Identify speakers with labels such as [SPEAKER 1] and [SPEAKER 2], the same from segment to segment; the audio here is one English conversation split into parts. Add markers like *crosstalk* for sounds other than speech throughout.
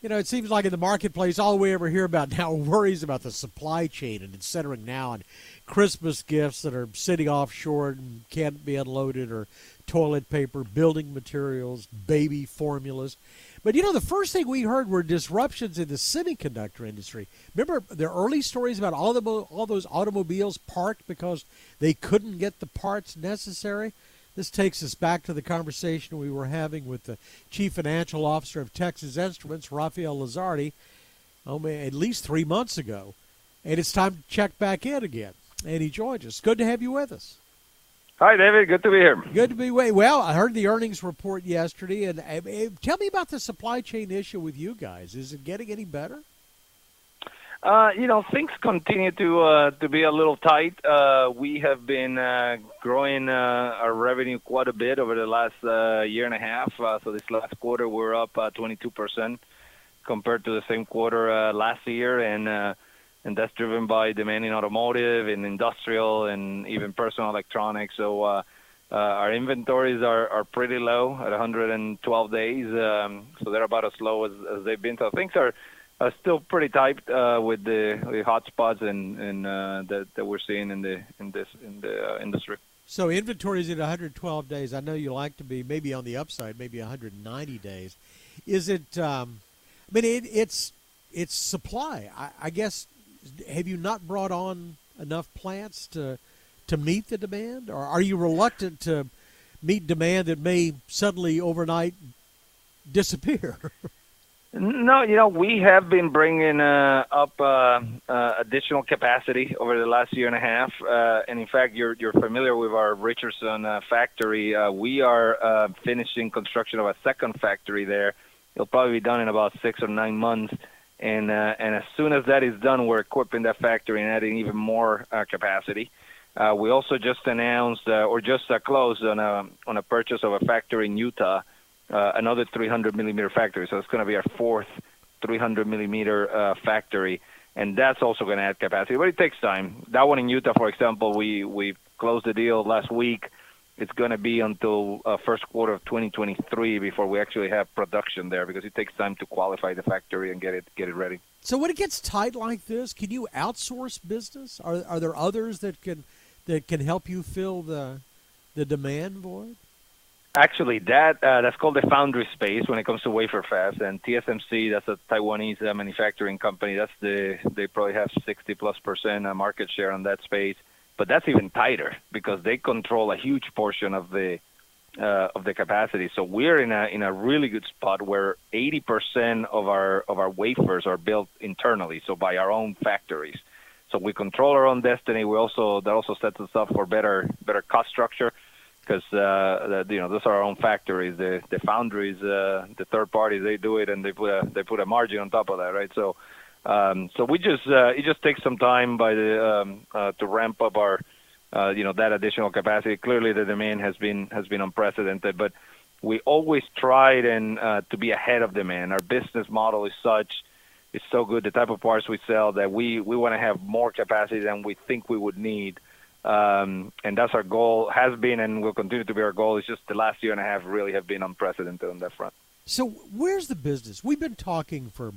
[SPEAKER 1] You know, it seems like in the marketplace, all we ever hear about *laughs* now worries about the supply chain and it's centering now on Christmas gifts that are sitting offshore and can't be unloaded, or toilet paper, building materials, baby formulas. But you know, the first thing we heard were disruptions in the semiconductor industry. Remember the early stories about all the all those automobiles parked because they couldn't get the parts necessary. This takes us back to the conversation we were having with the chief financial officer of Texas Instruments, Rafael Lizardi, oh, at least three months ago. And it's time to check back in again. And he joins us. Good to have you with us.
[SPEAKER 2] Hi, David. Good to be here.
[SPEAKER 1] Good to be with. Well, I heard the earnings report yesterday, and uh, tell me about the supply chain issue with you guys. Is it getting any better?
[SPEAKER 2] Uh, you know, things continue to uh, to be a little tight. Uh, we have been uh, growing uh, our revenue quite a bit over the last uh, year and a half. Uh, so this last quarter, we're up uh, 22% compared to the same quarter last year, and uh, and that's driven by demand in automotive and industrial and even personal electronics. So. Our inventories are, are pretty low at 112 days, um, so they're about as low as, as they've been. So things are uh, still pretty tight uh, with the, the hot spots and, and uh, that, that we're seeing in the in this in the uh, industry.
[SPEAKER 1] So inventory is at 112 days. I know you like to be maybe on the upside, maybe 190 days. Is it? Um, I mean, it, it's it's supply. I, I guess. Have you not brought on enough plants to to meet the demand, or are you reluctant to meet demand that may suddenly overnight disappear? *laughs*
[SPEAKER 2] No, you know, we have been bringing uh, up uh, uh, additional capacity over the last year and a half. Uh, and in fact, you're, you're familiar with our Richardson uh, factory. Uh, we are finishing construction of a second factory there. It'll probably be done in about six or nine months. And, and as soon as that is done, we're equipping that factory and adding even more capacity. We also just announced or just closed on a, on a purchase of a factory in Utah uh, another 300 millimeter factory. So it's going to be our fourth 300 millimeter uh, factory, and that's also going to add capacity. But it takes time. That one in Utah, for example, we we closed the deal last week. It's going to be until uh, first quarter of 2023 before we actually have production there because it takes time to qualify the factory and get it get it ready.
[SPEAKER 1] So when it gets tight like this, can you outsource business? Are are there others that can that can help you fill the the demand void?
[SPEAKER 2] Actually, that uh, that's called the foundry space when it comes to wafer fabs, and TSMC, that's a Taiwanese uh, manufacturing company. That's the they probably have 60 plus percent uh, market share on that space, but that's even tighter because they control a huge portion of the uh, of the capacity. So we're in a in a really good spot where 80 percent of our of our wafers are built internally, so by our own factories. So we control our own destiny. We also that also sets us up for better better cost structure because uh, you know those are our own factories. The the foundries, uh, the third parties, they do it and they put a they put a margin on top of that, right? So um, so we just uh, it just takes some time by the um, uh, to ramp up our uh, you know that additional capacity. Clearly, the demand has been has been unprecedented, but we always tried and uh, to be ahead of demand. Our business model is such It's so good. The type of parts we sell that we we want to have more capacity than we think we would need um, and that's our goal, has been and will continue to be our goal. It's just the last year and a half really have been unprecedented on that front.
[SPEAKER 1] So where's the business? We've been talking for,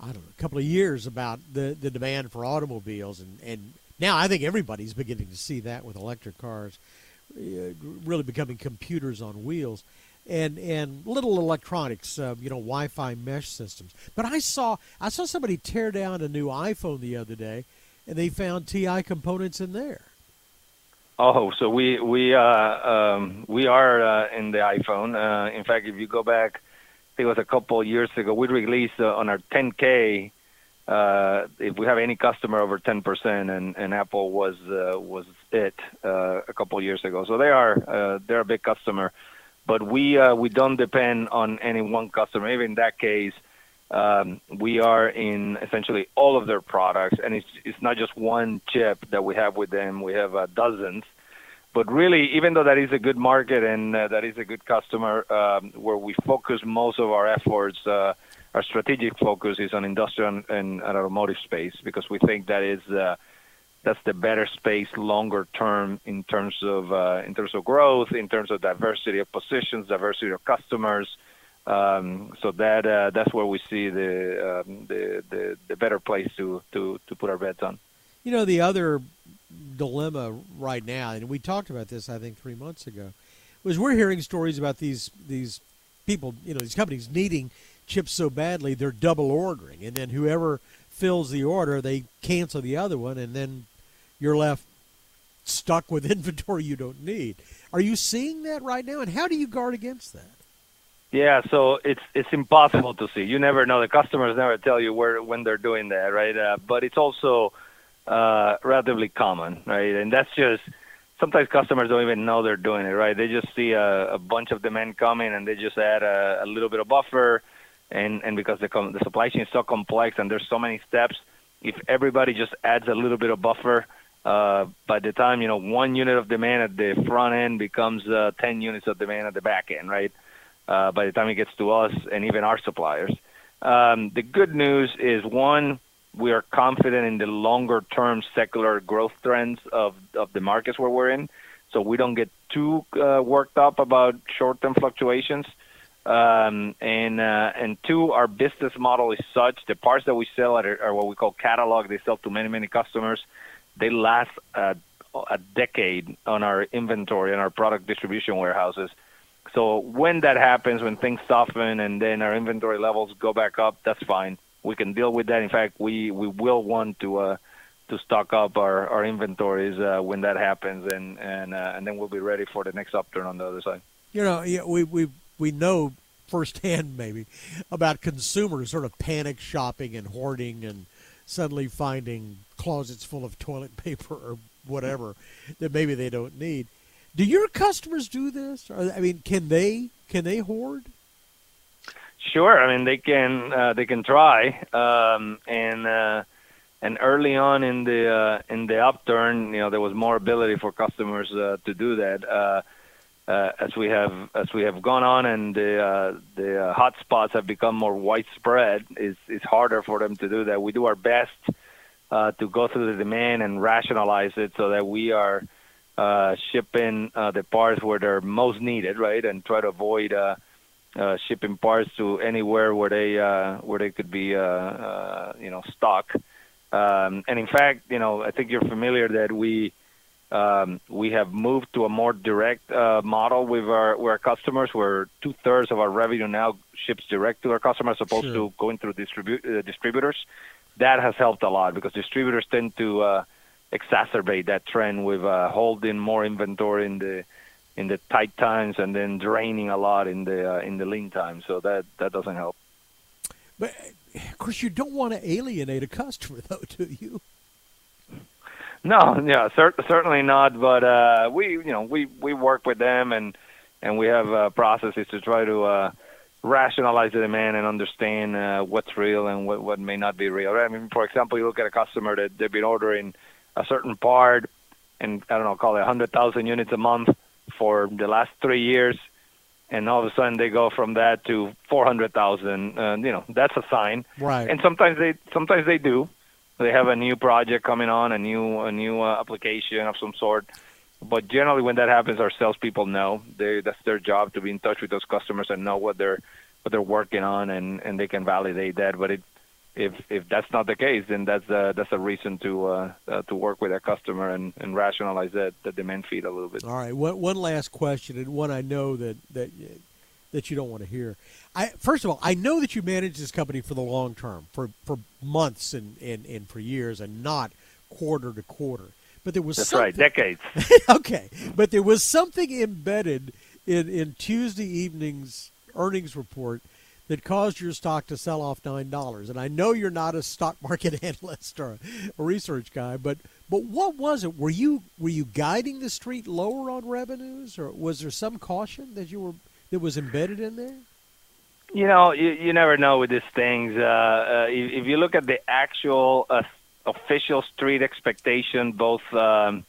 [SPEAKER 1] I don't know, a couple of years about the, the demand for automobiles, and, and now I think everybody's beginning to see that with electric cars uh, really becoming computers on wheels. And, and little electronics, uh, you know, Wi-Fi mesh systems. But I saw I saw somebody tear down a new iPhone the other day, and they found TI components in there.
[SPEAKER 2] Oh, so we we uh, um, we are uh, in the iPhone. Uh, in fact, if you go back, I think it was a couple years ago, we released uh, on our 10K. Uh, if we have any customer over 10%, and, and Apple was uh, was it a couple years ago. So they are they're a big customer, but we we don't depend on any one customer. Even in that case, um, we are in essentially all of their products, and it's it's not just one chip that we have with them. We have uh, dozens. But really, even though that is a good market and uh, that is a good customer, um, where we focus most of our efforts, uh, our strategic focus is on industrial and, and automotive space because we think that is uh, that's the better space longer term in terms of uh, in terms of growth, in terms of diversity of positions, diversity of customers, Um, so that uh, that's where we see the, um, the, the the better place to, to, to put our bets on.
[SPEAKER 1] You know, the other dilemma right now, and we talked about this I think three months ago, was we're hearing stories about these these people, you know, these companies needing chips so badly they're double ordering, and then whoever fills the order, they cancel the other one, and then you're left stuck with *laughs* inventory you don't need. Are you seeing that right now, and how do you guard against that?
[SPEAKER 2] Yeah, so it's it's impossible to see. You never know. The customers never tell you where when they're doing that, right? Uh, but it's also uh, relatively common, right? And that's just sometimes customers don't even know they're doing it, right? They just see a, a bunch of demand coming and they just add a, a little bit of buffer, and and because the com- the supply chain is so complex and there's so many steps, if everybody just adds a little bit of buffer, uh, by the time you know one unit of demand at the front end becomes uh, 10 units of demand at the back end, right? uh, by the time it gets to us and even our suppliers. Um, the good news is one, we are confident in the longer term secular growth trends of, of the markets where we're in. So we don't get too uh, worked up about short term fluctuations. Um, and uh, and two, our business model is such the parts that we sell are, are what we call catalog. They sell to many many customers. They last a decade on our inventory and our product distribution warehouses. So when that happens, when things soften and then our inventory levels go back up, that's fine. We can deal with that. In fact, we, we will want to uh, to stock up our, our inventories uh, when that happens, and and uh, and then we'll be ready for the next upturn on the other side.
[SPEAKER 1] You know, we we we know firsthand maybe about consumers sort of panic shopping and hoarding and suddenly finding closets full of toilet *laughs* paper or whatever that maybe they don't need. Do your customers do this? I mean, can they can they hoard?
[SPEAKER 2] Sure. I mean, they can uh, they can try. Um, and uh, and early on in the uh, in the upturn, you know, there was more ability for customers uh, to do that. Uh, uh, as we have as we have gone on and the uh, the uh, hot spots have become more widespread, it's it's harder for them to do that. We do our best uh, to go through the demand and rationalize it so that we are uh, shipping uh, the parts where they're most needed, right, and try to avoid uh, uh, shipping parts to anywhere where they uh, where they could be, uh, uh, you know, stuck. Um, and in fact, you know, I think you're familiar that we um, we have moved to a more direct uh, model with our with our customers, where two thirds of our revenue now ships direct to our customers, as opposed
[SPEAKER 1] Sure.
[SPEAKER 2] to going through distribu- uh, distributors. That has helped a lot because distributors tend to uh, exacerbate that trend with uh, holding more inventory in the in the tight times and then draining a lot in the uh, in the lean times. So that that doesn't help.
[SPEAKER 1] But of course, you don't want to alienate a customer, *laughs* though, do you?
[SPEAKER 2] No, yeah, cer- certainly not. But uh, we, you know, we we work with them and and we have uh, processes to try to uh, rationalize the demand and understand uh, what's real and what what may not be real. I mean, for example, you look at a customer that they've been ordering a certain part, and I don't know, call it 100,000 units a month for the last three years, and all of a sudden they go from that to 400,000. Uh, you know, that's a sign.
[SPEAKER 1] Right.
[SPEAKER 2] And sometimes they sometimes they do. They have a new project coming on, a new a new uh, application of some sort. But generally, when that happens, our salespeople know they that's their job to be in touch with those customers and know what they're what they're working on, and and they can validate that. But it if if that's not the case, then that's a, that's a reason to uh, uh, to work with that customer and, and rationalize that the demand feed a little bit.
[SPEAKER 1] All right. One, one last question, and one I know that that that you don't want to hear. I first of all, I know that you manage this company for the long term, for for months and and, and for years, and not quarter to quarter. But there was
[SPEAKER 2] That's
[SPEAKER 1] something,
[SPEAKER 2] right, decades. *laughs*
[SPEAKER 1] okay, but there was something embedded in in Tuesday evening's earnings report that caused your stock to sell off nine dollars. And I know you're not a stock *laughs* market analyst or a research guy, but but what was it? Were you were you guiding the street lower on revenues, or was there some caution that you were that was embedded in there?
[SPEAKER 2] You know, you, you never know with these things. Uh, uh, if, if you look at the actual uh, official street expectation, both um,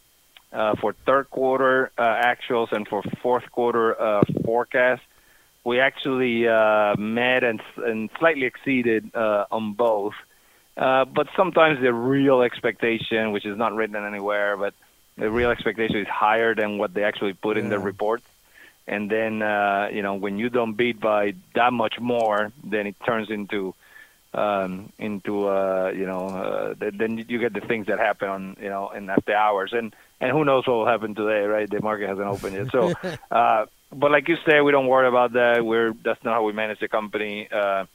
[SPEAKER 2] uh, for third quarter uh, actuals and for fourth quarter uh, forecast, we actually uh, met and, and slightly exceeded uh, on both. Uh, but sometimes the real expectation, which is not written anywhere, but the real expectation is higher than what they actually put in the
[SPEAKER 1] Yeah.
[SPEAKER 2] reports. and then uh, you know when you don't beat by that much more, then it turns into um, into uh, you know uh, then you get the things that happen on you know in after hours and and who knows what will happen today, right? The market hasn't opened yet, so. *laughs* uh, but like you say, we don't worry about that. We're that's not how we manage the company. Uh,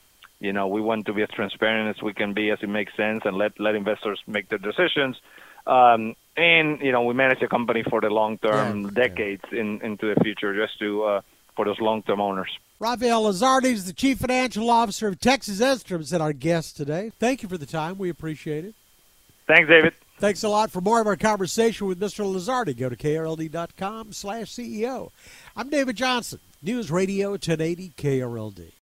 [SPEAKER 2] you know, we want to be as transparent as we can be, as it makes sense, and let let investors make their decisions. Um, and you know, we manage the company for the long term, yeah, decades yeah. in into the future, just to uh, for those long term owners.
[SPEAKER 1] Rafael Lizardi is the Chief Financial Officer of Texas Instruments and our guest today. Thank you for the time. We appreciate it.
[SPEAKER 2] Thanks, David.
[SPEAKER 1] Thanks a lot. For more of our conversation with Mr. Lizardi. go to krld.com slash CEO. I'm David Johnson, News Radio 1080 KRLD.